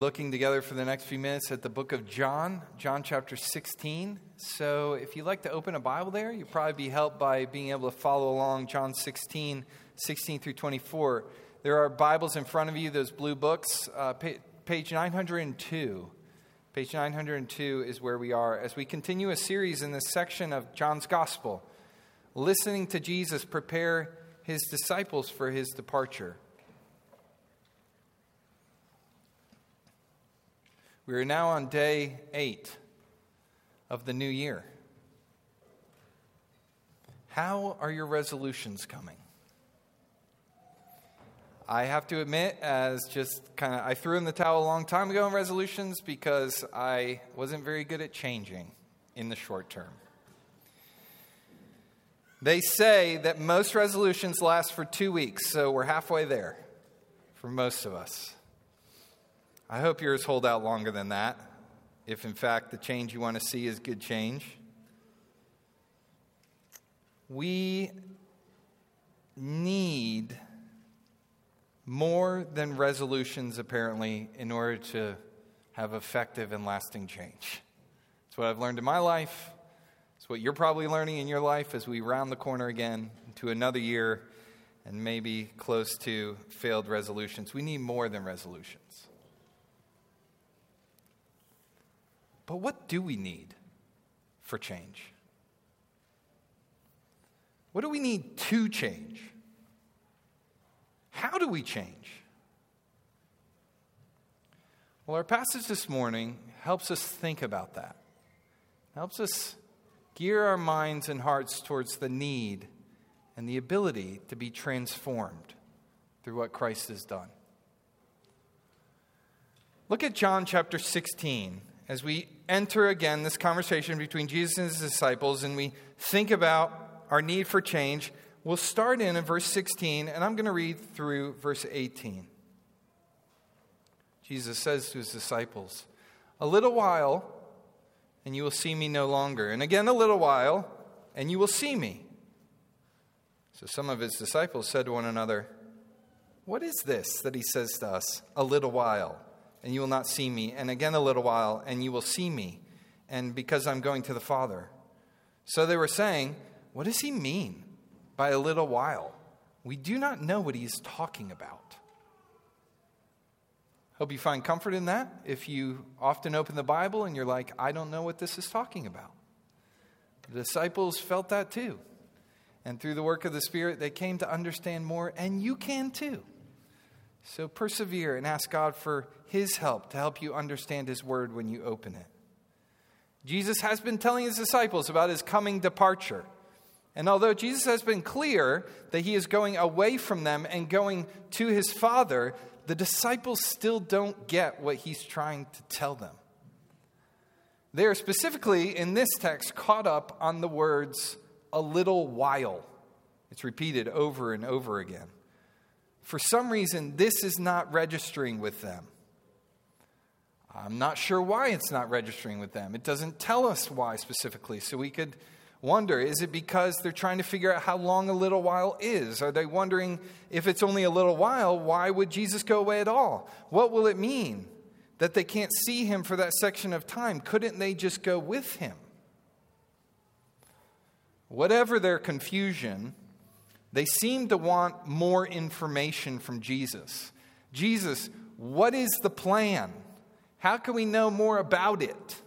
looking together for the next few minutes at the book of John, John chapter 16. So if you'd like to open a Bible there, you'll probably be helped by being able to follow along John 16, 16 through 24. There are Bibles in front of you, those blue books. Uh, page 902. Page 902 is where we are as we continue a series in this section of John's Gospel, listening to Jesus prepare his disciples for his departure. We are now on day eight of the new year. How are your resolutions coming? I have to admit, as just kind of, I threw in the towel a long time ago on resolutions because I wasn't very good at changing in the short term. They say that most resolutions last for two weeks, so we're halfway there for most of us. I hope yours hold out longer than that, if in fact the change you want to see is good change. We need more than resolutions, apparently, in order to have effective and lasting change. It's what I've learned in my life. It's what you're probably learning in your life as we round the corner again to another year and maybe close to failed resolutions. We need more than resolutions. But what do we need for change? What do we need to change? How do we change? Well, our passage this morning helps us think about that, helps us gear our minds and hearts towards the need and the ability to be transformed through what Christ has done. Look at John chapter 16 as we enter again this conversation between Jesus and his disciples and we think about our need for change, we'll start in, in verse 16, and I'm going to read through verse 18. Jesus says to his disciples, A little while, and you will see me no longer. And again, a little while, and you will see me. So some of his disciples said to one another, What is this that he says to us, a little while? And you will not see me. And again, a little while, and you will see me. And because I'm going to the Father. So they were saying, What does he mean by a little while? We do not know what he's talking about. Hope you find comfort in that. If you often open the Bible and you're like, I don't know what this is talking about. The disciples felt that too. And through the work of the Spirit, they came to understand more, and you can too. So persevere and ask God for His help to help you understand His word when you open it. Jesus has been telling His disciples about His coming departure. And although Jesus has been clear that He is going away from them and going to His Father, the disciples still don't get what He's trying to tell them. They are specifically in this text caught up on the words, a little while. It's repeated over and over again for some reason, this is not registering with them. I'm not sure why it's not registering with them. It doesn't tell us why specifically. So we could wonder is it because they're trying to figure out how long a little while is? Are they wondering if it's only a little while, why would Jesus go away at all? What will it mean that they can't see him for that section of time? Couldn't they just go with him? Whatever their confusion, they seem to want more information from Jesus. Jesus, what is the plan? How can we know more about it?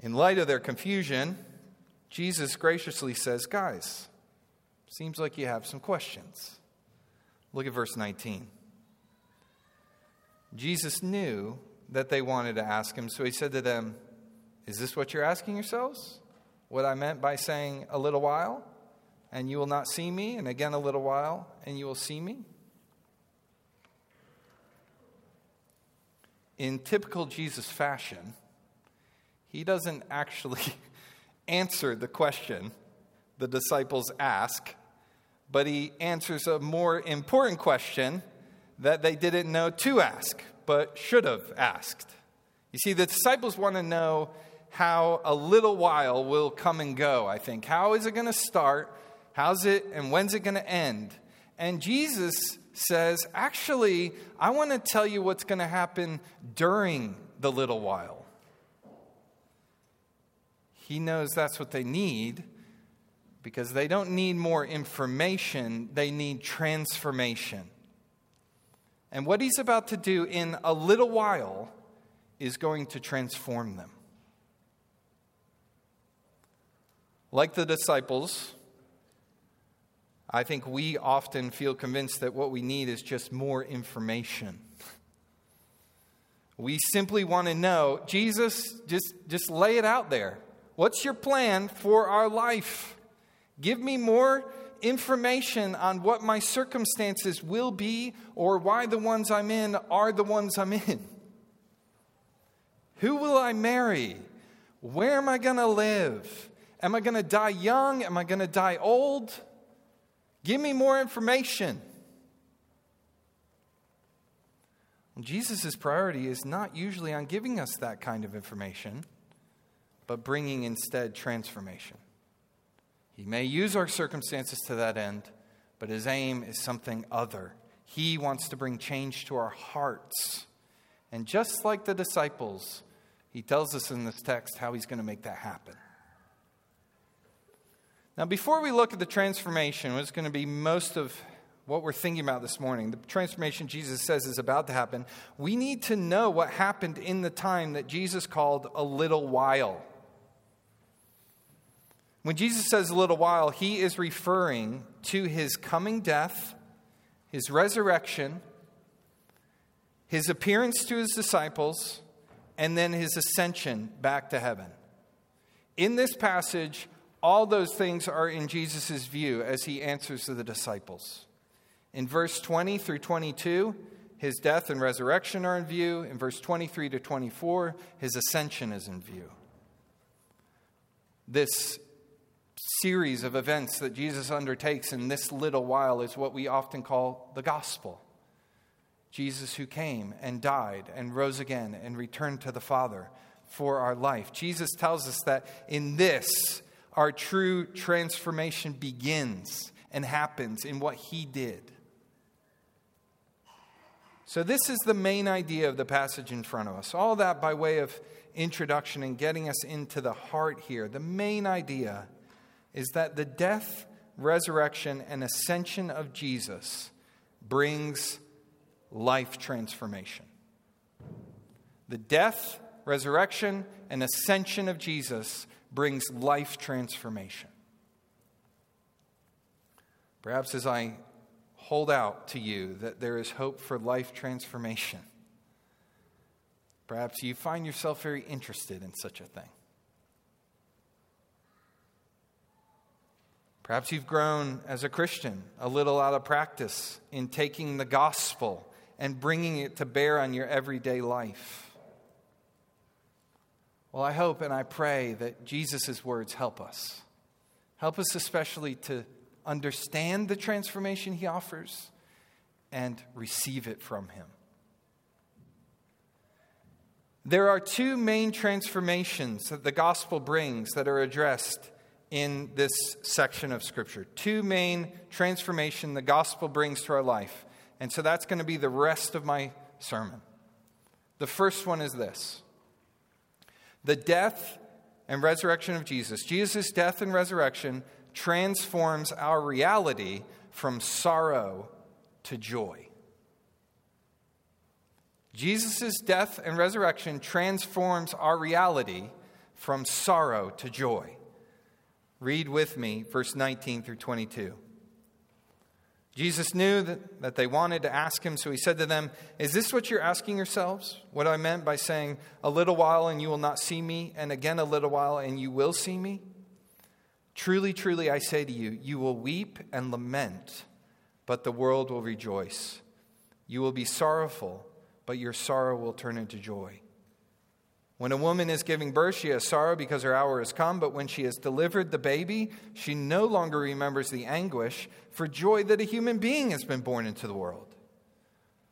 In light of their confusion, Jesus graciously says, Guys, seems like you have some questions. Look at verse 19. Jesus knew that they wanted to ask him, so he said to them, Is this what you're asking yourselves? What I meant by saying a little while, and you will not see me, and again a little while, and you will see me? In typical Jesus fashion, he doesn't actually answer the question the disciples ask, but he answers a more important question that they didn't know to ask, but should have asked. You see, the disciples want to know how a little while will come and go, I think. How is it going to start? How's it and when's it going to end? And Jesus says, Actually, I want to tell you what's going to happen during the little while. He knows that's what they need because they don't need more information, they need transformation. And what he's about to do in a little while is going to transform them. Like the disciples, I think we often feel convinced that what we need is just more information. We simply want to know, Jesus, just, just lay it out there. What's your plan for our life? Give me more information on what my circumstances will be or why the ones I'm in are the ones I'm in. Who will I marry? Where am I going to live? Am I going to die young? Am I going to die old? Give me more information. Jesus' priority is not usually on giving us that kind of information, but bringing instead transformation. He may use our circumstances to that end, but his aim is something other. He wants to bring change to our hearts. And just like the disciples, he tells us in this text how he's going to make that happen. Now, before we look at the transformation, what's going to be most of what we're thinking about this morning, the transformation Jesus says is about to happen, we need to know what happened in the time that Jesus called a little while. When Jesus says a little while, he is referring to his coming death, his resurrection, his appearance to his disciples, and then his ascension back to heaven. In this passage, all those things are in Jesus' view as he answers to the disciples. In verse 20 through 22, his death and resurrection are in view. In verse 23 to 24, his ascension is in view. This series of events that Jesus undertakes in this little while is what we often call the gospel. Jesus, who came and died and rose again and returned to the Father for our life. Jesus tells us that in this, our true transformation begins and happens in what he did. So, this is the main idea of the passage in front of us. All that by way of introduction and getting us into the heart here. The main idea is that the death, resurrection, and ascension of Jesus brings life transformation. The death, resurrection, and ascension of Jesus brings life transformation. Perhaps as I hold out to you that there is hope for life transformation, perhaps you find yourself very interested in such a thing. Perhaps you've grown as a Christian a little out of practice in taking the gospel and bringing it to bear on your everyday life. Well, I hope and I pray that Jesus' words help us. Help us especially to understand the transformation he offers and receive it from him. There are two main transformations that the gospel brings that are addressed in this section of scripture. Two main transformation the gospel brings to our life. And so that's going to be the rest of my sermon. The first one is this the death and resurrection of Jesus. Jesus' death and resurrection transforms our reality from sorrow to joy. Jesus' death and resurrection transforms our reality from sorrow to joy. Read with me verse 19 through 22. Jesus knew that, that they wanted to ask him, so he said to them, Is this what you're asking yourselves? What I meant by saying, A little while and you will not see me, and again a little while and you will see me? Truly, truly, I say to you, you will weep and lament, but the world will rejoice. You will be sorrowful, but your sorrow will turn into joy. When a woman is giving birth, she has sorrow because her hour has come, but when she has delivered the baby, she no longer remembers the anguish for joy that a human being has been born into the world.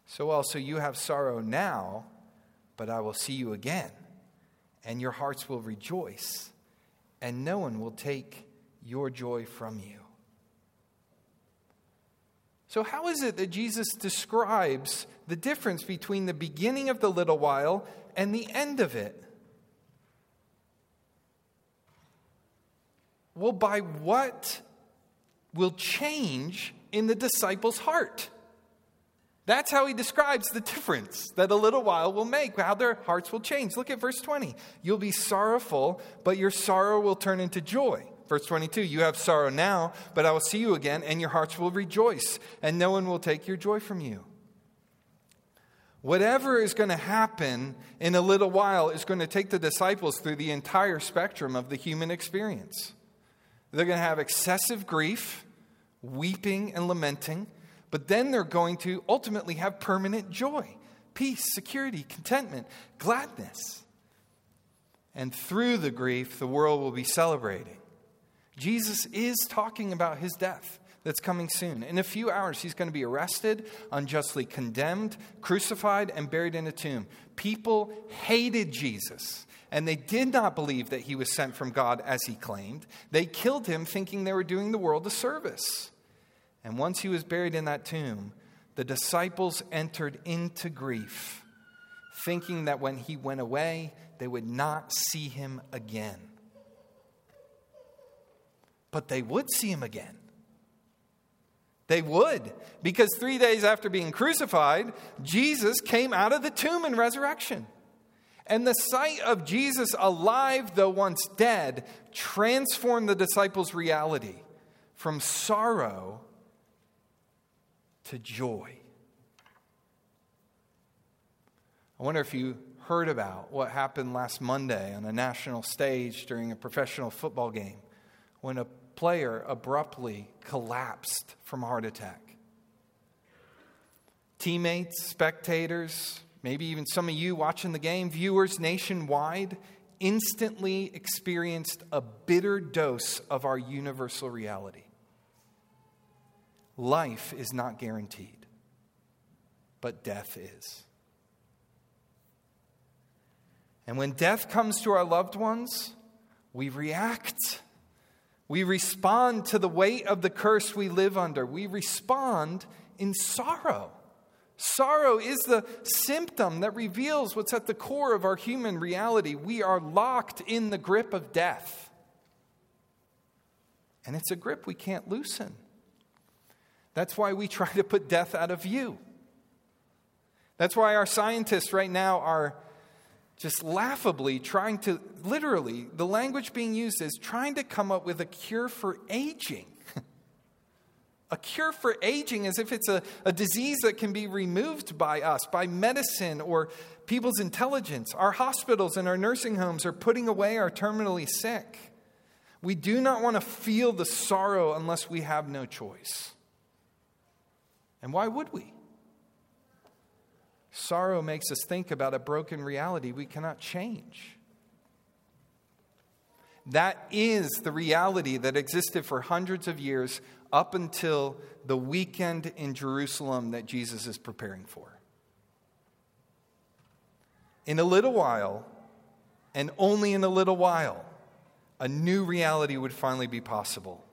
So also you have sorrow now, but I will see you again, and your hearts will rejoice, and no one will take your joy from you. So, how is it that Jesus describes the difference between the beginning of the little while and the end of it? Well, by what will change in the disciples' heart? That's how he describes the difference that a little while will make, how their hearts will change. Look at verse 20. You'll be sorrowful, but your sorrow will turn into joy. Verse 22 You have sorrow now, but I will see you again, and your hearts will rejoice, and no one will take your joy from you. Whatever is going to happen in a little while is going to take the disciples through the entire spectrum of the human experience. They're going to have excessive grief, weeping, and lamenting. But then they're going to ultimately have permanent joy, peace, security, contentment, gladness. And through the grief, the world will be celebrating. Jesus is talking about his death that's coming soon. In a few hours, he's going to be arrested, unjustly condemned, crucified, and buried in a tomb. People hated Jesus, and they did not believe that he was sent from God as he claimed. They killed him thinking they were doing the world a service. And once he was buried in that tomb, the disciples entered into grief, thinking that when he went away, they would not see him again. But they would see him again. They would, because three days after being crucified, Jesus came out of the tomb in resurrection. And the sight of Jesus alive, though once dead, transformed the disciples' reality from sorrow to joy. I wonder if you heard about what happened last Monday on a national stage during a professional football game when a player abruptly collapsed from heart attack. Teammates, spectators, maybe even some of you watching the game, viewers nationwide, instantly experienced a bitter dose of our universal reality life is not guaranteed, but death is. And when death comes to our loved ones, we react. We respond to the weight of the curse we live under. We respond in sorrow. Sorrow is the symptom that reveals what's at the core of our human reality. We are locked in the grip of death. And it's a grip we can't loosen. That's why we try to put death out of view. That's why our scientists right now are just laughably trying to, literally, the language being used is trying to come up with a cure for aging. a cure for aging as if it's a, a disease that can be removed by us, by medicine or people's intelligence. Our hospitals and our nursing homes are putting away our terminally sick. We do not want to feel the sorrow unless we have no choice. And why would we? Sorrow makes us think about a broken reality we cannot change. That is the reality that existed for hundreds of years up until the weekend in Jerusalem that Jesus is preparing for. In a little while, and only in a little while, a new reality would finally be possible.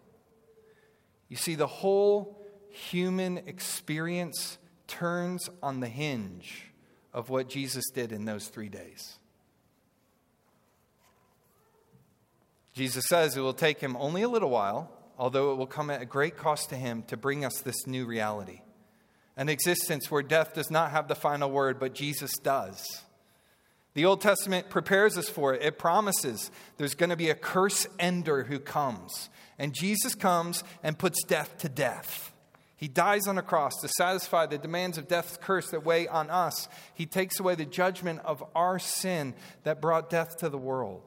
You see, the whole human experience turns on the hinge of what Jesus did in those three days. Jesus says it will take him only a little while, although it will come at a great cost to him to bring us this new reality an existence where death does not have the final word, but Jesus does. The Old Testament prepares us for it. It promises there's going to be a curse ender who comes. And Jesus comes and puts death to death. He dies on a cross to satisfy the demands of death's curse that weigh on us. He takes away the judgment of our sin that brought death to the world.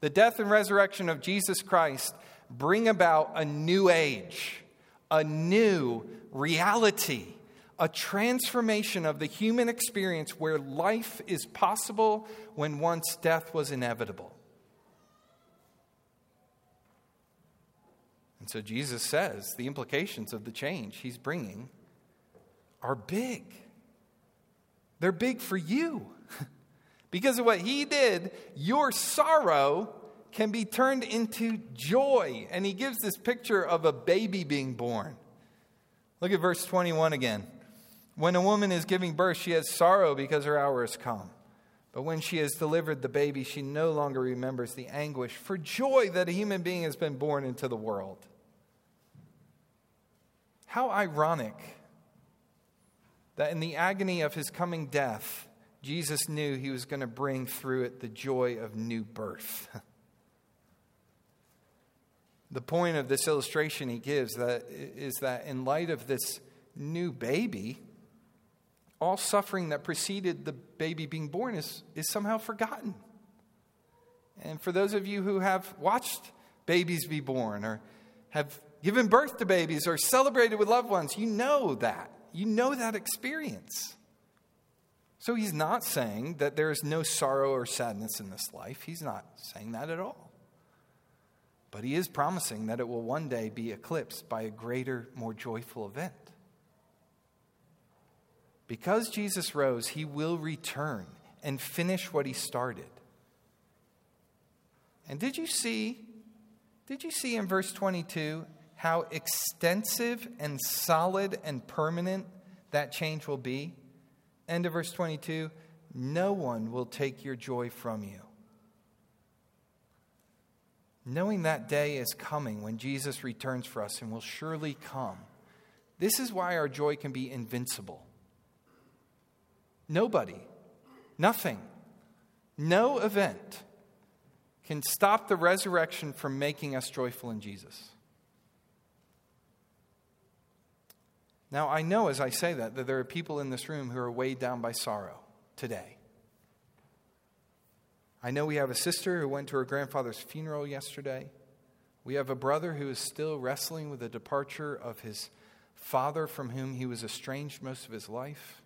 The death and resurrection of Jesus Christ bring about a new age, a new reality, a transformation of the human experience where life is possible when once death was inevitable. And so Jesus says the implications of the change he's bringing are big. They're big for you. because of what he did, your sorrow can be turned into joy. And he gives this picture of a baby being born. Look at verse 21 again. When a woman is giving birth, she has sorrow because her hour has come. But when she has delivered the baby, she no longer remembers the anguish for joy that a human being has been born into the world. How ironic that in the agony of his coming death, Jesus knew he was going to bring through it the joy of new birth. the point of this illustration he gives that is that in light of this new baby, all suffering that preceded the baby being born is, is somehow forgotten. And for those of you who have watched babies be born or have given birth to babies or celebrated with loved ones, you know that. You know that experience. So he's not saying that there is no sorrow or sadness in this life. He's not saying that at all. But he is promising that it will one day be eclipsed by a greater, more joyful event. Because Jesus rose, he will return and finish what he started. And did you see did you see in verse 22 how extensive and solid and permanent that change will be? End of verse 22 No one will take your joy from you. Knowing that day is coming when Jesus returns for us and will surely come, this is why our joy can be invincible. Nobody, nothing, no event can stop the resurrection from making us joyful in Jesus. Now, I know as I say that, that there are people in this room who are weighed down by sorrow today. I know we have a sister who went to her grandfather's funeral yesterday. We have a brother who is still wrestling with the departure of his father from whom he was estranged most of his life.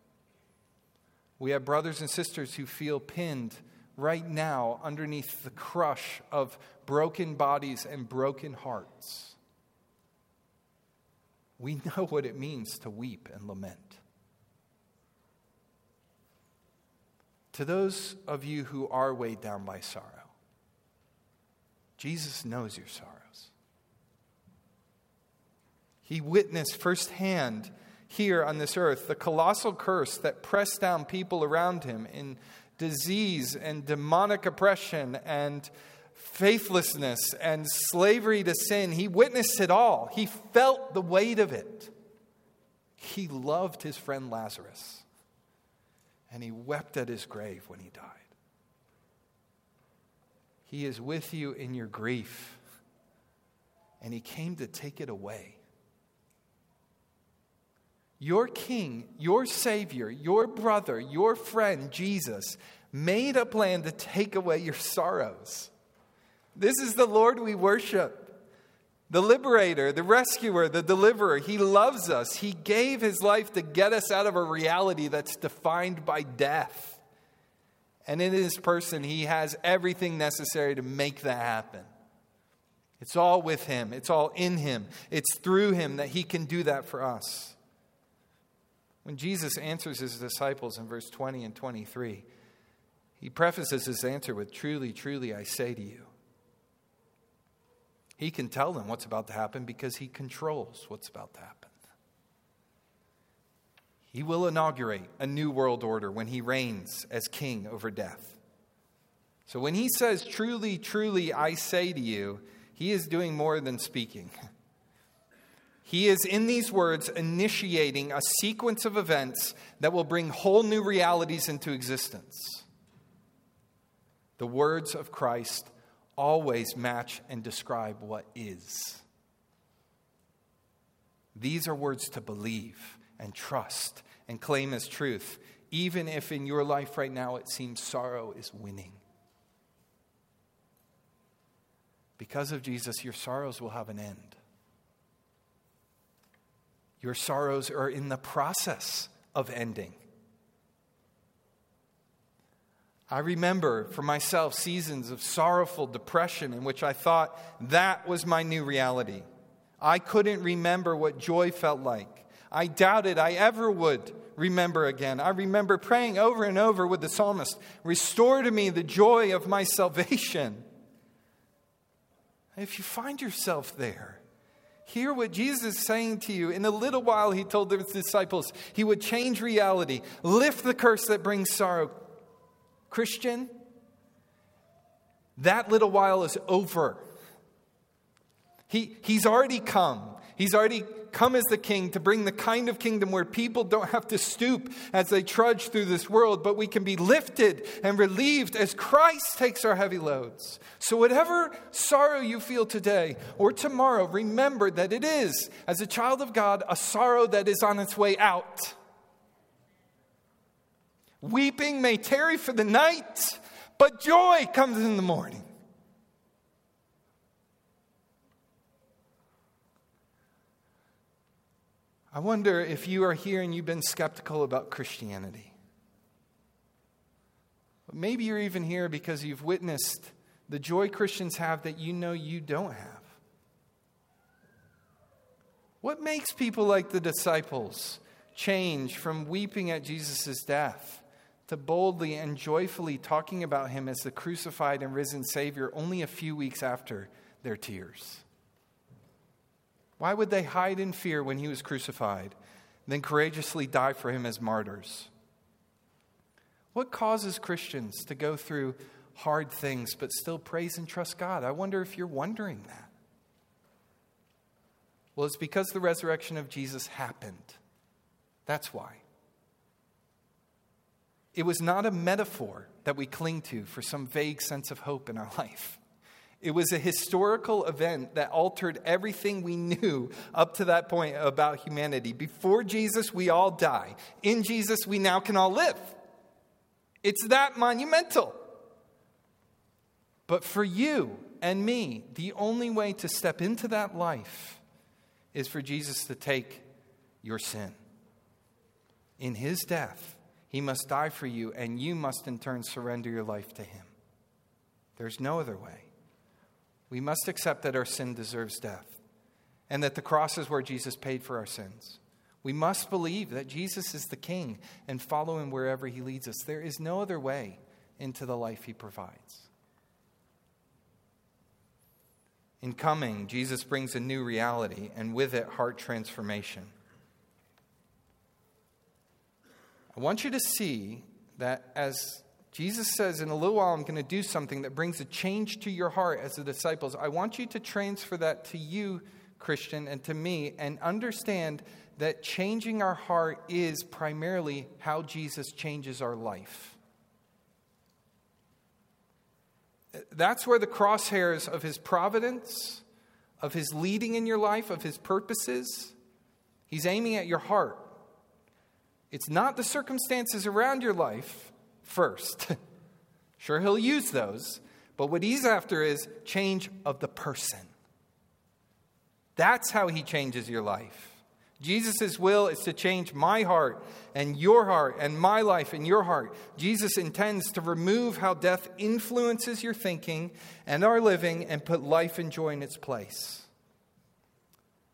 We have brothers and sisters who feel pinned right now underneath the crush of broken bodies and broken hearts. We know what it means to weep and lament. To those of you who are weighed down by sorrow, Jesus knows your sorrows. He witnessed firsthand here on this earth, the colossal curse that pressed down people around him in disease and demonic oppression and faithlessness and slavery to sin. He witnessed it all, he felt the weight of it. He loved his friend Lazarus, and he wept at his grave when he died. He is with you in your grief, and he came to take it away. Your king, your savior, your brother, your friend, Jesus, made a plan to take away your sorrows. This is the Lord we worship. The liberator, the rescuer, the deliverer. He loves us. He gave his life to get us out of a reality that's defined by death. And in his person, he has everything necessary to make that happen. It's all with him, it's all in him, it's through him that he can do that for us. When Jesus answers his disciples in verse 20 and 23, he prefaces his answer with Truly, truly, I say to you. He can tell them what's about to happen because he controls what's about to happen. He will inaugurate a new world order when he reigns as king over death. So when he says, Truly, truly, I say to you, he is doing more than speaking. He is, in these words, initiating a sequence of events that will bring whole new realities into existence. The words of Christ always match and describe what is. These are words to believe and trust and claim as truth, even if in your life right now it seems sorrow is winning. Because of Jesus, your sorrows will have an end. Your sorrows are in the process of ending. I remember for myself seasons of sorrowful depression in which I thought that was my new reality. I couldn't remember what joy felt like. I doubted I ever would remember again. I remember praying over and over with the psalmist Restore to me the joy of my salvation. If you find yourself there, Hear what Jesus is saying to you. In a little while, he told his disciples he would change reality, lift the curse that brings sorrow. Christian, that little while is over. He, he's already come. He's already come as the king to bring the kind of kingdom where people don't have to stoop as they trudge through this world, but we can be lifted and relieved as Christ takes our heavy loads. So, whatever sorrow you feel today or tomorrow, remember that it is, as a child of God, a sorrow that is on its way out. Weeping may tarry for the night, but joy comes in the morning. I wonder if you are here and you've been skeptical about Christianity. Maybe you're even here because you've witnessed the joy Christians have that you know you don't have. What makes people like the disciples change from weeping at Jesus' death to boldly and joyfully talking about him as the crucified and risen Savior only a few weeks after their tears? Why would they hide in fear when he was crucified, then courageously die for him as martyrs? What causes Christians to go through hard things but still praise and trust God? I wonder if you're wondering that. Well, it's because the resurrection of Jesus happened. That's why. It was not a metaphor that we cling to for some vague sense of hope in our life. It was a historical event that altered everything we knew up to that point about humanity. Before Jesus, we all die. In Jesus, we now can all live. It's that monumental. But for you and me, the only way to step into that life is for Jesus to take your sin. In his death, he must die for you, and you must in turn surrender your life to him. There's no other way we must accept that our sin deserves death and that the cross is where Jesus paid for our sins. We must believe that Jesus is the King and follow him wherever he leads us. There is no other way into the life he provides. In coming, Jesus brings a new reality and with it, heart transformation. I want you to see that as Jesus says, In a little while, I'm going to do something that brings a change to your heart as the disciples. I want you to transfer that to you, Christian, and to me, and understand that changing our heart is primarily how Jesus changes our life. That's where the crosshairs of his providence, of his leading in your life, of his purposes, he's aiming at your heart. It's not the circumstances around your life first. sure, he'll use those, but what he's after is change of the person. That's how he changes your life. Jesus' will is to change my heart and your heart and my life and your heart. Jesus intends to remove how death influences your thinking and our living and put life and joy in its place.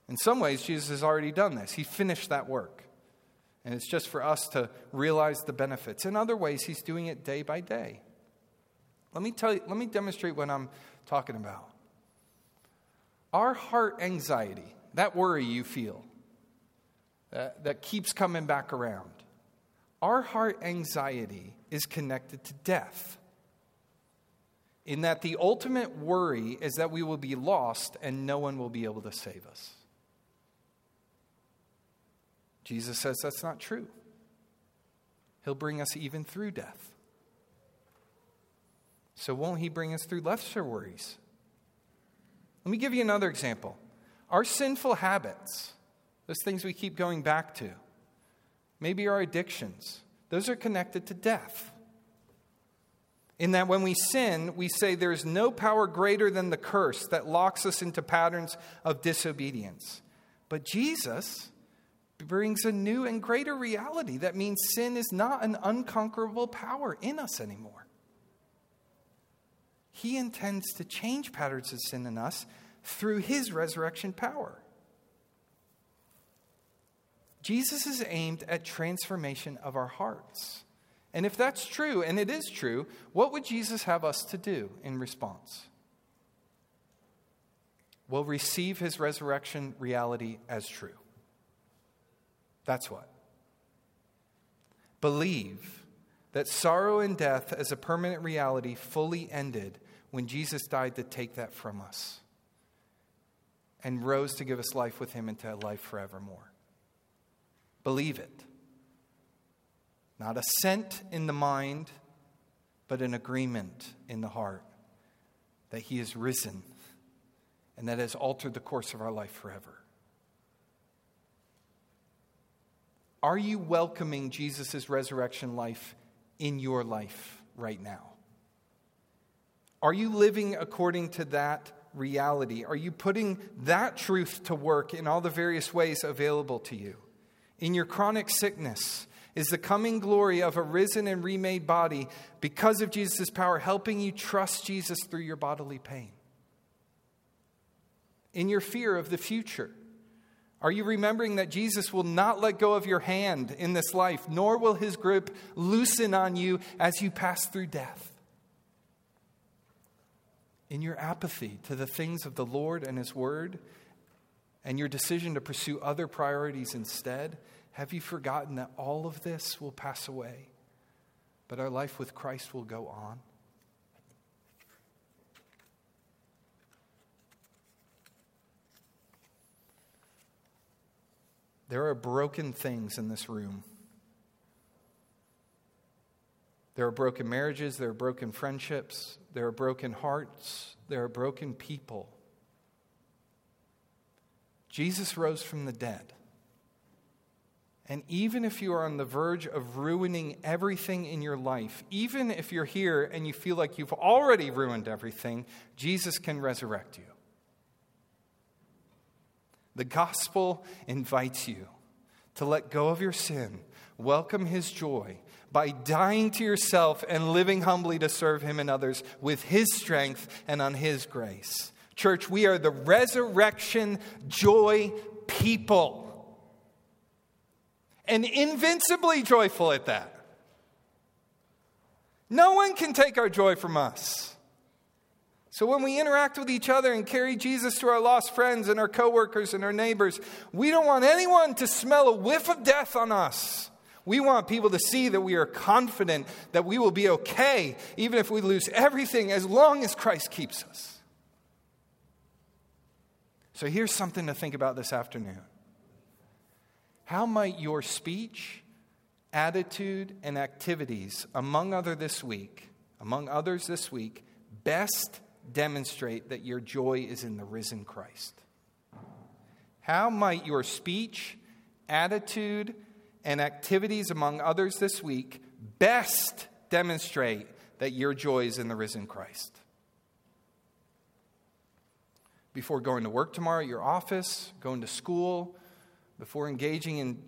In some ways, Jesus has already done this. He finished that work. And it's just for us to realize the benefits. In other ways, he's doing it day by day. Let me tell you, let me demonstrate what I'm talking about. Our heart anxiety, that worry you feel, that, that keeps coming back around, our heart anxiety is connected to death. In that the ultimate worry is that we will be lost and no one will be able to save us. Jesus says that's not true. He'll bring us even through death. So, won't He bring us through lesser worries? Let me give you another example. Our sinful habits, those things we keep going back to, maybe our addictions, those are connected to death. In that when we sin, we say there is no power greater than the curse that locks us into patterns of disobedience. But Jesus, brings a new and greater reality. That means sin is not an unconquerable power in us anymore. He intends to change patterns of sin in us through his resurrection power. Jesus is aimed at transformation of our hearts. And if that's true, and it is true, what would Jesus have us to do in response? We'll receive his resurrection reality as true. That's what. Believe that sorrow and death as a permanent reality fully ended when Jesus died to take that from us and rose to give us life with him into life forevermore. Believe it. Not assent in the mind, but an agreement in the heart that he is risen and that has altered the course of our life forever. Are you welcoming Jesus' resurrection life in your life right now? Are you living according to that reality? Are you putting that truth to work in all the various ways available to you? In your chronic sickness, is the coming glory of a risen and remade body because of Jesus' power helping you trust Jesus through your bodily pain? In your fear of the future, are you remembering that Jesus will not let go of your hand in this life, nor will his grip loosen on you as you pass through death? In your apathy to the things of the Lord and his word, and your decision to pursue other priorities instead, have you forgotten that all of this will pass away, but our life with Christ will go on? There are broken things in this room. There are broken marriages, there are broken friendships, there are broken hearts, there are broken people. Jesus rose from the dead. And even if you are on the verge of ruining everything in your life, even if you're here and you feel like you've already ruined everything, Jesus can resurrect you. The gospel invites you to let go of your sin, welcome his joy by dying to yourself and living humbly to serve him and others with his strength and on his grace. Church, we are the resurrection joy people and invincibly joyful at that. No one can take our joy from us. So when we interact with each other and carry Jesus to our lost friends and our coworkers and our neighbors, we don't want anyone to smell a whiff of death on us. We want people to see that we are confident that we will be okay, even if we lose everything, as long as Christ keeps us. So here's something to think about this afternoon. How might your speech, attitude, and activities, among other this week, among others this week, best demonstrate that your joy is in the risen Christ? How might your speech, attitude, and activities among others this week best demonstrate that your joy is in the risen Christ? Before going to work tomorrow your office, going to school, before engaging in,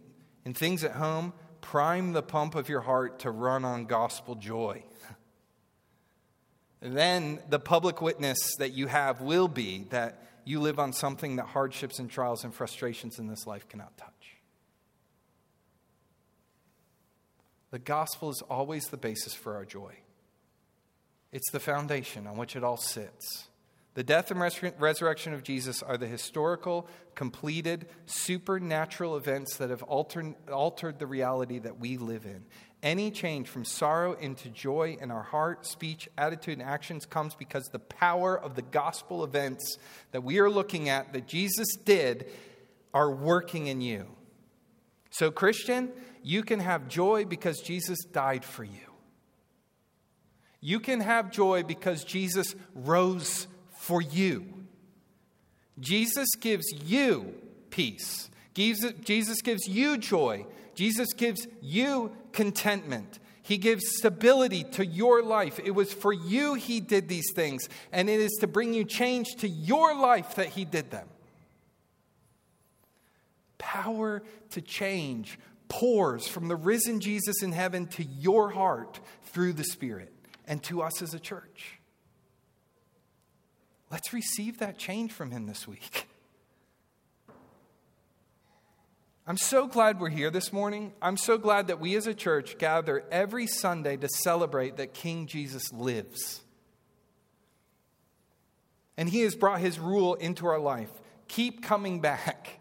in things at home, prime the pump of your heart to run on gospel joy. Then the public witness that you have will be that you live on something that hardships and trials and frustrations in this life cannot touch. The gospel is always the basis for our joy. It's the foundation on which it all sits. The death and resurrection of Jesus are the historical, completed, supernatural events that have altered, altered the reality that we live in. Any change from sorrow into joy in our heart, speech, attitude, and actions comes because the power of the gospel events that we are looking at, that Jesus did, are working in you. So, Christian, you can have joy because Jesus died for you. You can have joy because Jesus rose for you. Jesus gives you peace. Jesus gives you joy. Jesus gives you contentment. He gives stability to your life. It was for you He did these things, and it is to bring you change to your life that He did them. Power to change pours from the risen Jesus in heaven to your heart through the Spirit and to us as a church. Let's receive that change from Him this week. I'm so glad we're here this morning. I'm so glad that we as a church gather every Sunday to celebrate that King Jesus lives. and He has brought His rule into our life. Keep coming back.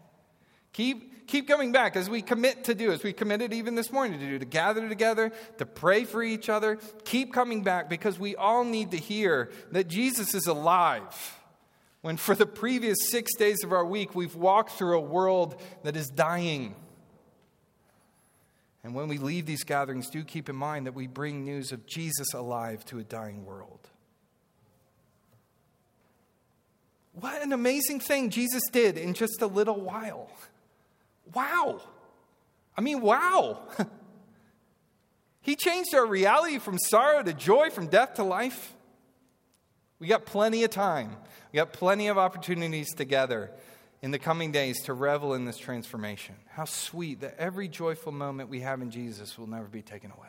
Keep, keep coming back as we commit to do, as we committed even this morning to do, to gather together, to pray for each other. Keep coming back because we all need to hear that Jesus is alive. When for the previous six days of our week, we've walked through a world that is dying. And when we leave these gatherings, do keep in mind that we bring news of Jesus alive to a dying world. What an amazing thing Jesus did in just a little while. Wow. I mean, wow. he changed our reality from sorrow to joy, from death to life. We got plenty of time. We got plenty of opportunities together in the coming days to revel in this transformation. How sweet that every joyful moment we have in Jesus will never be taken away.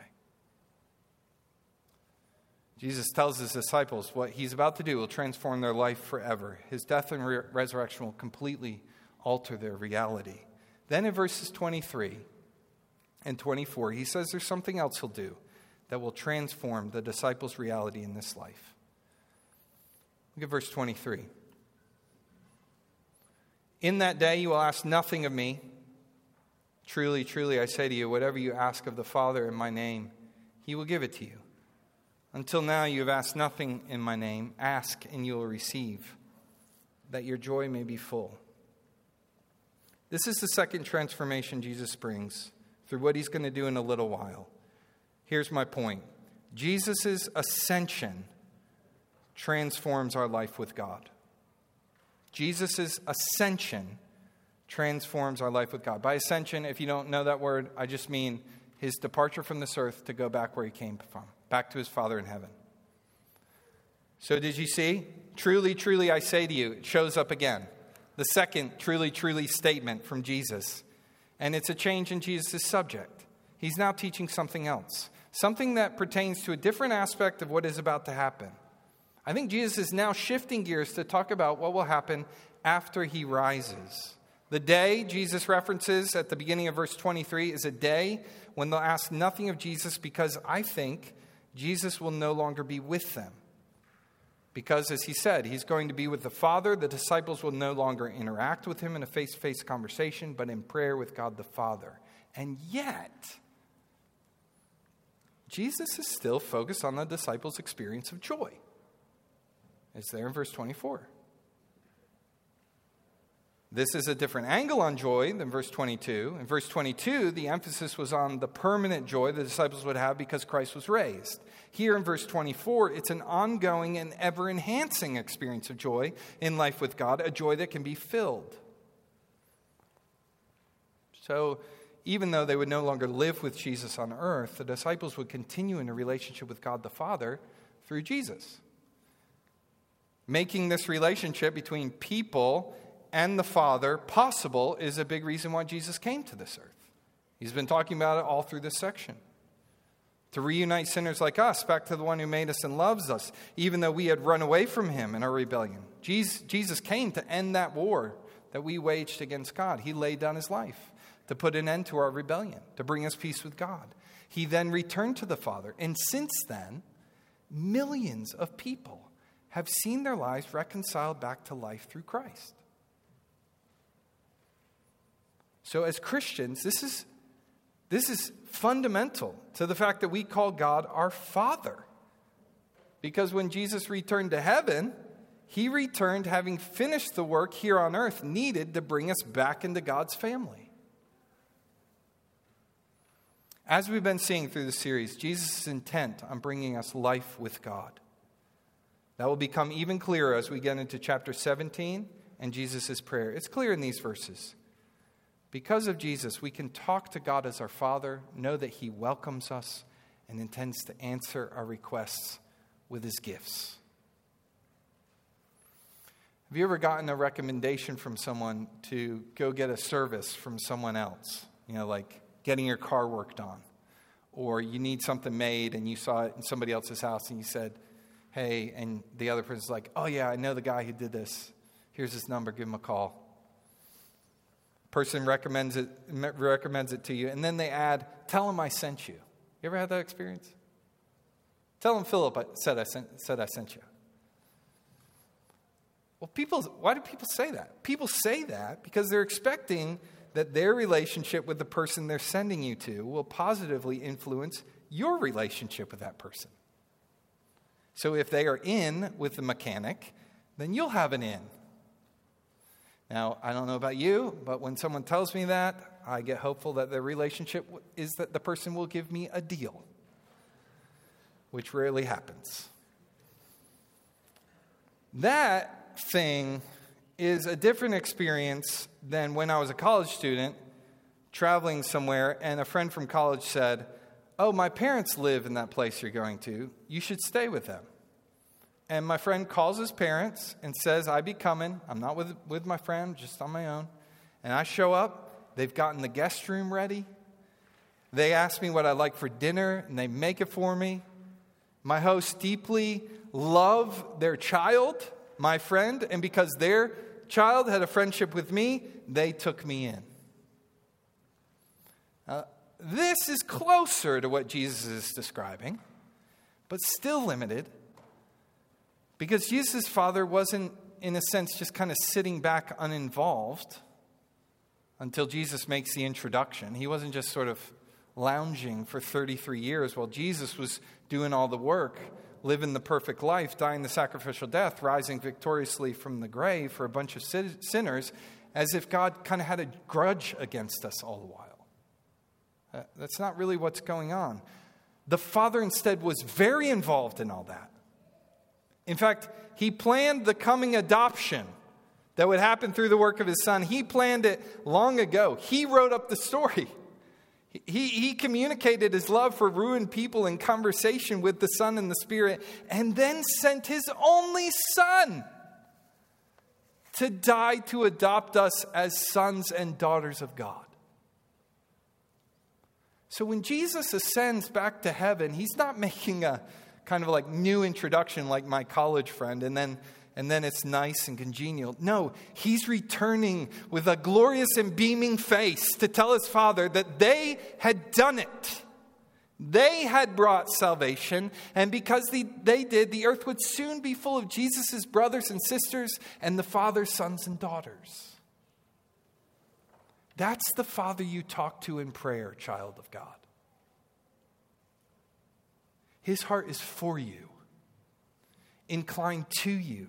Jesus tells his disciples what he's about to do will transform their life forever. His death and re- resurrection will completely alter their reality. Then in verses 23 and 24, he says there's something else he'll do that will transform the disciples' reality in this life. Look at verse 23. In that day you will ask nothing of me. Truly, truly, I say to you, whatever you ask of the Father in my name, he will give it to you. Until now, you have asked nothing in my name. Ask, and you will receive, that your joy may be full. This is the second transformation Jesus brings through what he's going to do in a little while. Here's my point Jesus' ascension transforms our life with God. Jesus' ascension transforms our life with God. By ascension, if you don't know that word, I just mean his departure from this earth to go back where he came from back to his Father in heaven. So, did you see? Truly, truly, I say to you, it shows up again. The second truly, truly statement from Jesus. And it's a change in Jesus' subject. He's now teaching something else, something that pertains to a different aspect of what is about to happen. I think Jesus is now shifting gears to talk about what will happen after he rises. The day Jesus references at the beginning of verse 23 is a day when they'll ask nothing of Jesus because I think Jesus will no longer be with them. Because, as he said, he's going to be with the Father. The disciples will no longer interact with him in a face to face conversation, but in prayer with God the Father. And yet, Jesus is still focused on the disciples' experience of joy. It's there in verse 24. This is a different angle on joy than verse 22. In verse 22, the emphasis was on the permanent joy the disciples would have because Christ was raised. Here in verse 24, it's an ongoing and ever enhancing experience of joy in life with God, a joy that can be filled. So, even though they would no longer live with Jesus on earth, the disciples would continue in a relationship with God the Father through Jesus. Making this relationship between people and the Father possible is a big reason why Jesus came to this earth. He's been talking about it all through this section. To reunite sinners like us back to the one who made us and loves us, even though we had run away from him in our rebellion. Jesus came to end that war that we waged against God. He laid down his life to put an end to our rebellion, to bring us peace with God. He then returned to the Father. And since then, millions of people have seen their lives reconciled back to life through Christ. So, as Christians, this is, this is fundamental to the fact that we call God our Father. Because when Jesus returned to heaven, he returned having finished the work here on earth needed to bring us back into God's family. As we've been seeing through the series, Jesus' intent on bringing us life with God. That will become even clearer as we get into chapter 17 and Jesus' prayer. It's clear in these verses. Because of Jesus, we can talk to God as our Father, know that He welcomes us, and intends to answer our requests with His gifts. Have you ever gotten a recommendation from someone to go get a service from someone else? You know, like getting your car worked on, or you need something made and you saw it in somebody else's house and you said, hey, and the other person's like, oh, yeah, I know the guy who did this. Here's his number, give him a call person recommends it, recommends it to you, and then they add, Tell him I sent you. You ever had that experience? Tell him Philip said I sent, said I sent you. Well, people, why do people say that? People say that because they're expecting that their relationship with the person they're sending you to will positively influence your relationship with that person. So if they are in with the mechanic, then you'll have an in. Now, I don't know about you, but when someone tells me that, I get hopeful that the relationship is that the person will give me a deal, which rarely happens. That thing is a different experience than when I was a college student traveling somewhere and a friend from college said, Oh, my parents live in that place you're going to. You should stay with them. And my friend calls his parents and says, I be coming. I'm not with, with my friend, just on my own. And I show up. They've gotten the guest room ready. They ask me what I like for dinner, and they make it for me. My hosts deeply love their child, my friend, and because their child had a friendship with me, they took me in. Uh, this is closer to what Jesus is describing, but still limited because Jesus' father wasn't, in a sense, just kind of sitting back uninvolved until Jesus makes the introduction. He wasn't just sort of lounging for 33 years while Jesus was doing all the work, living the perfect life, dying the sacrificial death, rising victoriously from the grave for a bunch of sinners, as if God kind of had a grudge against us all the while. Uh, that's not really what's going on. The Father instead was very involved in all that. In fact, he planned the coming adoption that would happen through the work of his son. He planned it long ago. He wrote up the story. He, he communicated his love for ruined people in conversation with the Son and the Spirit, and then sent his only Son to die to adopt us as sons and daughters of God. So when Jesus ascends back to heaven, he's not making a kind of like new introduction like my college friend and then and then it's nice and congenial. No, he's returning with a glorious and beaming face to tell his father that they had done it. They had brought salvation, and because they, they did, the earth would soon be full of Jesus' brothers and sisters and the Father's sons and daughters. That's the Father you talk to in prayer, child of God. His heart is for you, inclined to you,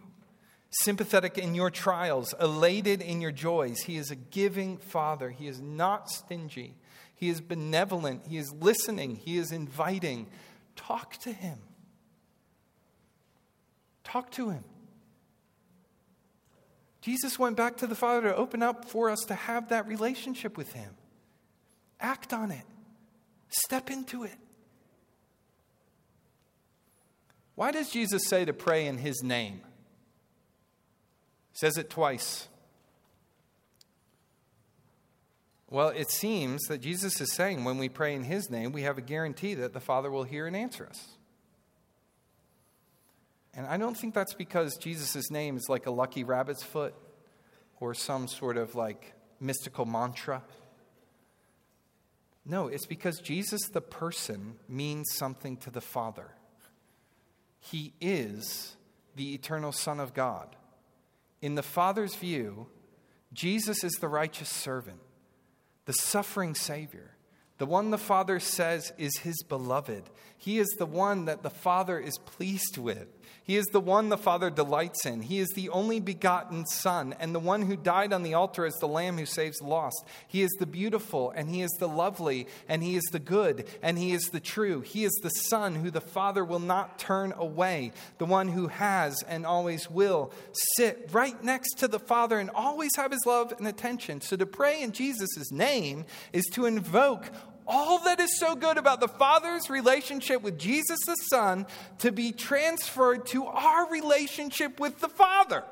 sympathetic in your trials, elated in your joys. He is a giving Father. He is not stingy. He is benevolent. He is listening. He is inviting. Talk to Him. Talk to Him. Jesus went back to the Father to open up for us to have that relationship with Him. Act on it, step into it. Why does Jesus say to pray in his name? He says it twice. Well, it seems that Jesus is saying when we pray in his name, we have a guarantee that the Father will hear and answer us. And I don't think that's because Jesus' name is like a lucky rabbit's foot or some sort of like mystical mantra. No, it's because Jesus, the person, means something to the Father. He is the eternal Son of God. In the Father's view, Jesus is the righteous servant, the suffering Savior, the one the Father says is his beloved. He is the one that the Father is pleased with. He is the one the Father delights in. He is the only begotten Son and the one who died on the altar as the Lamb who saves the lost. He is the beautiful and He is the lovely and He is the good and He is the true. He is the Son who the Father will not turn away, the one who has and always will sit right next to the Father and always have His love and attention. So to pray in Jesus' name is to invoke all that is so good about the Father's relationship with Jesus the Son to be transferred to our relationship with the Father.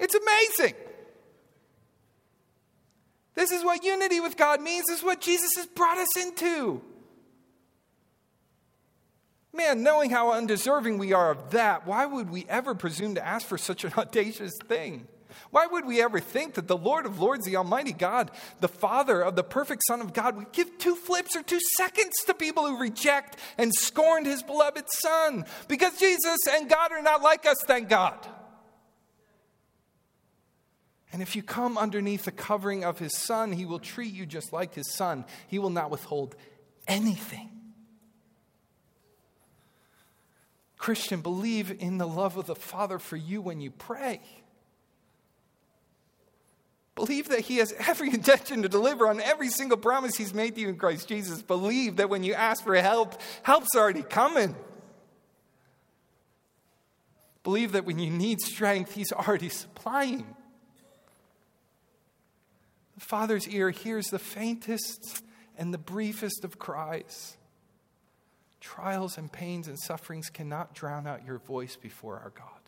It's amazing. This is what unity with God means. This is what Jesus has brought us into. Man, knowing how undeserving we are of that, why would we ever presume to ask for such an audacious thing? Why would we ever think that the Lord of Lords, the Almighty God, the Father of the perfect Son of God, would give two flips or two seconds to people who reject and scorned his beloved Son? Because Jesus and God are not like us, thank God. And if you come underneath the covering of his son, he will treat you just like his son. He will not withhold anything. Christian, believe in the love of the Father for you when you pray. Believe that He has every intention to deliver on every single promise He's made to you in Christ Jesus. Believe that when you ask for help, help's already coming. Believe that when you need strength, He's already supplying. The Father's ear hears the faintest and the briefest of cries. Trials and pains and sufferings cannot drown out your voice before our God.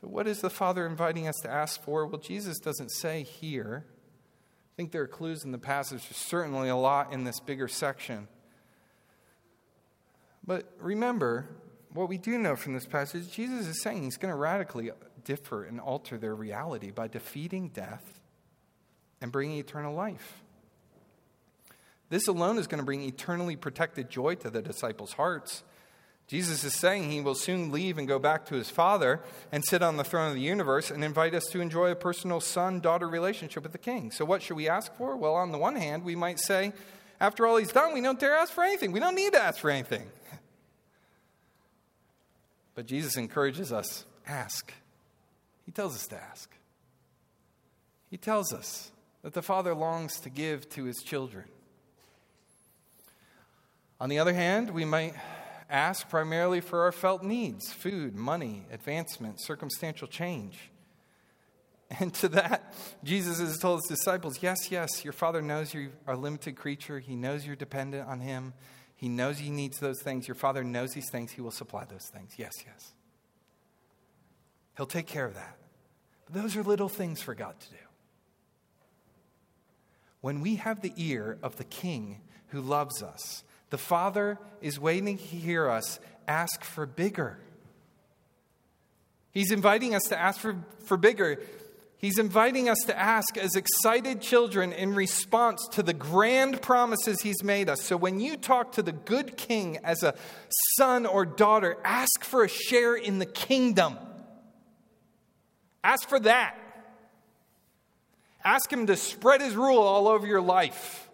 So, what is the Father inviting us to ask for? Well, Jesus doesn't say here. I think there are clues in the passage. There's certainly a lot in this bigger section. But remember, what we do know from this passage, Jesus is saying he's going to radically differ and alter their reality by defeating death and bringing eternal life. This alone is going to bring eternally protected joy to the disciples' hearts. Jesus is saying he will soon leave and go back to his Father and sit on the throne of the universe and invite us to enjoy a personal son daughter relationship with the King. So, what should we ask for? Well, on the one hand, we might say, after all he's done, we don't dare ask for anything. We don't need to ask for anything. But Jesus encourages us ask. He tells us to ask. He tells us that the Father longs to give to his children. On the other hand, we might ask primarily for our felt needs food, money, advancement, circumstantial change. And to that, Jesus has told his disciples, Yes, yes, your Father knows you are a limited creature. He knows you're dependent on Him. He knows He needs those things. Your Father knows these things. He will supply those things. Yes, yes. He'll take care of that. But those are little things for God to do. When we have the ear of the King who loves us, the Father is waiting to hear us ask for bigger. He's inviting us to ask for, for bigger. He's inviting us to ask as excited children in response to the grand promises He's made us. So when you talk to the good king as a son or daughter, ask for a share in the kingdom. Ask for that. Ask Him to spread His rule all over your life.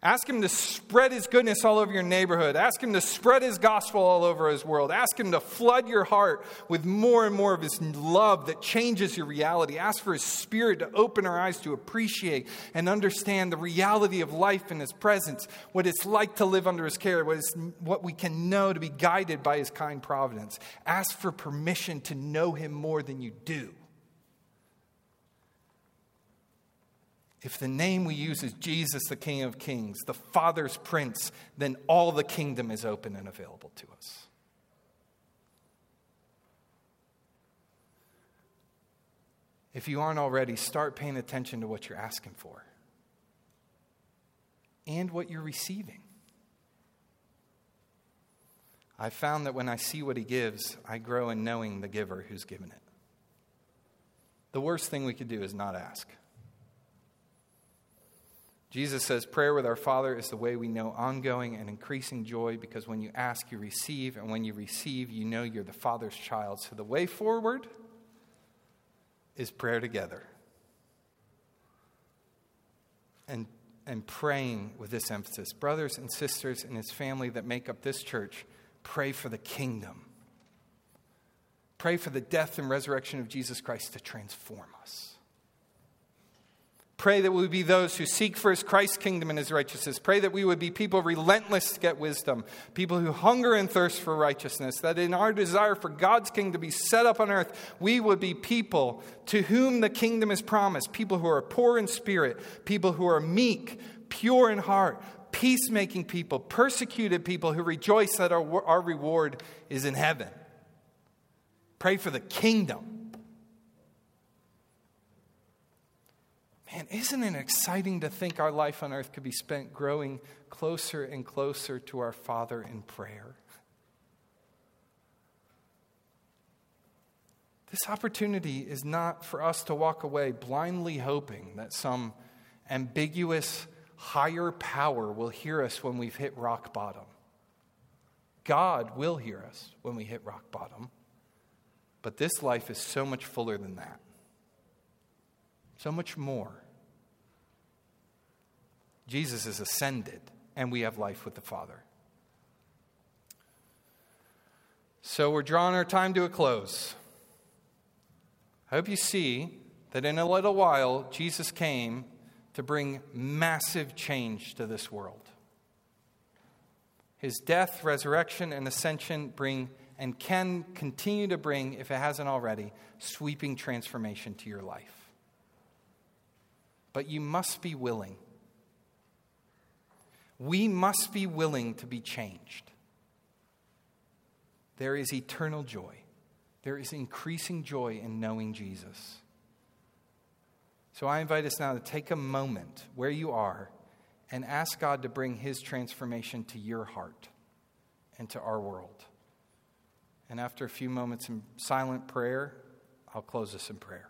Ask Him to spread His goodness all over your neighborhood. Ask Him to spread His gospel all over His world. Ask Him to flood your heart with more and more of His love that changes your reality. Ask for His Spirit to open our eyes to appreciate and understand the reality of life in His presence, what it's like to live under His care, what, we can know to be guided by His kind providence. Ask for permission to know Him more than you do. If the name we use is Jesus, the King of Kings, the Father's Prince, then all the kingdom is open and available to us. If you aren't already, start paying attention to what you're asking for and what you're receiving. I found that when I see what he gives, I grow in knowing the giver who's given it. The worst thing we could do is not ask. Jesus says prayer with our Father is the way we know ongoing and increasing joy because when you ask, you receive, and when you receive, you know you're the Father's child. So the way forward is prayer together. And, and praying with this emphasis. Brothers and sisters in his family that make up this church, pray for the kingdom. Pray for the death and resurrection of Jesus Christ to transform us. Pray that we would be those who seek first Christ's kingdom and his righteousness. Pray that we would be people relentless to get wisdom, people who hunger and thirst for righteousness, that in our desire for God's kingdom to be set up on earth, we would be people to whom the kingdom is promised, people who are poor in spirit, people who are meek, pure in heart, peacemaking people, persecuted people who rejoice that our, our reward is in heaven. Pray for the kingdom. Man, isn't it exciting to think our life on earth could be spent growing closer and closer to our Father in prayer? This opportunity is not for us to walk away blindly hoping that some ambiguous higher power will hear us when we've hit rock bottom. God will hear us when we hit rock bottom. But this life is so much fuller than that, so much more. Jesus is ascended, and we have life with the Father. So we're drawing our time to a close. I hope you see that in a little while, Jesus came to bring massive change to this world. His death, resurrection, and ascension bring and can continue to bring, if it hasn't already, sweeping transformation to your life. But you must be willing. We must be willing to be changed. There is eternal joy. There is increasing joy in knowing Jesus. So I invite us now to take a moment where you are and ask God to bring His transformation to your heart and to our world. And after a few moments in silent prayer, I'll close this in prayer.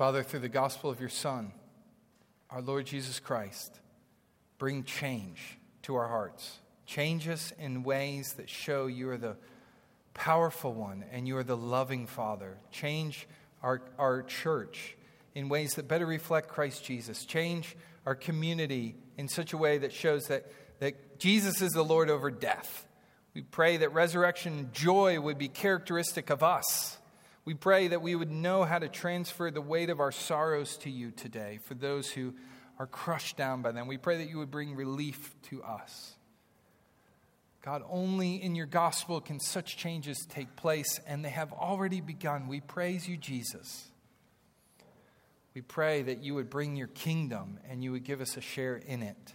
Father, through the gospel of your Son, our Lord Jesus Christ, bring change to our hearts. Change us in ways that show you are the powerful one and you are the loving Father. Change our, our church in ways that better reflect Christ Jesus. Change our community in such a way that shows that, that Jesus is the Lord over death. We pray that resurrection joy would be characteristic of us we pray that we would know how to transfer the weight of our sorrows to you today for those who are crushed down by them. We pray that you would bring relief to us. God, only in your gospel can such changes take place, and they have already begun. We praise you, Jesus. We pray that you would bring your kingdom and you would give us a share in it.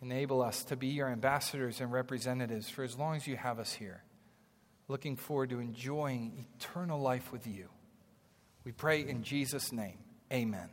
Enable us to be your ambassadors and representatives for as long as you have us here looking forward to enjoying eternal life with you. We pray in Jesus' name. Amen.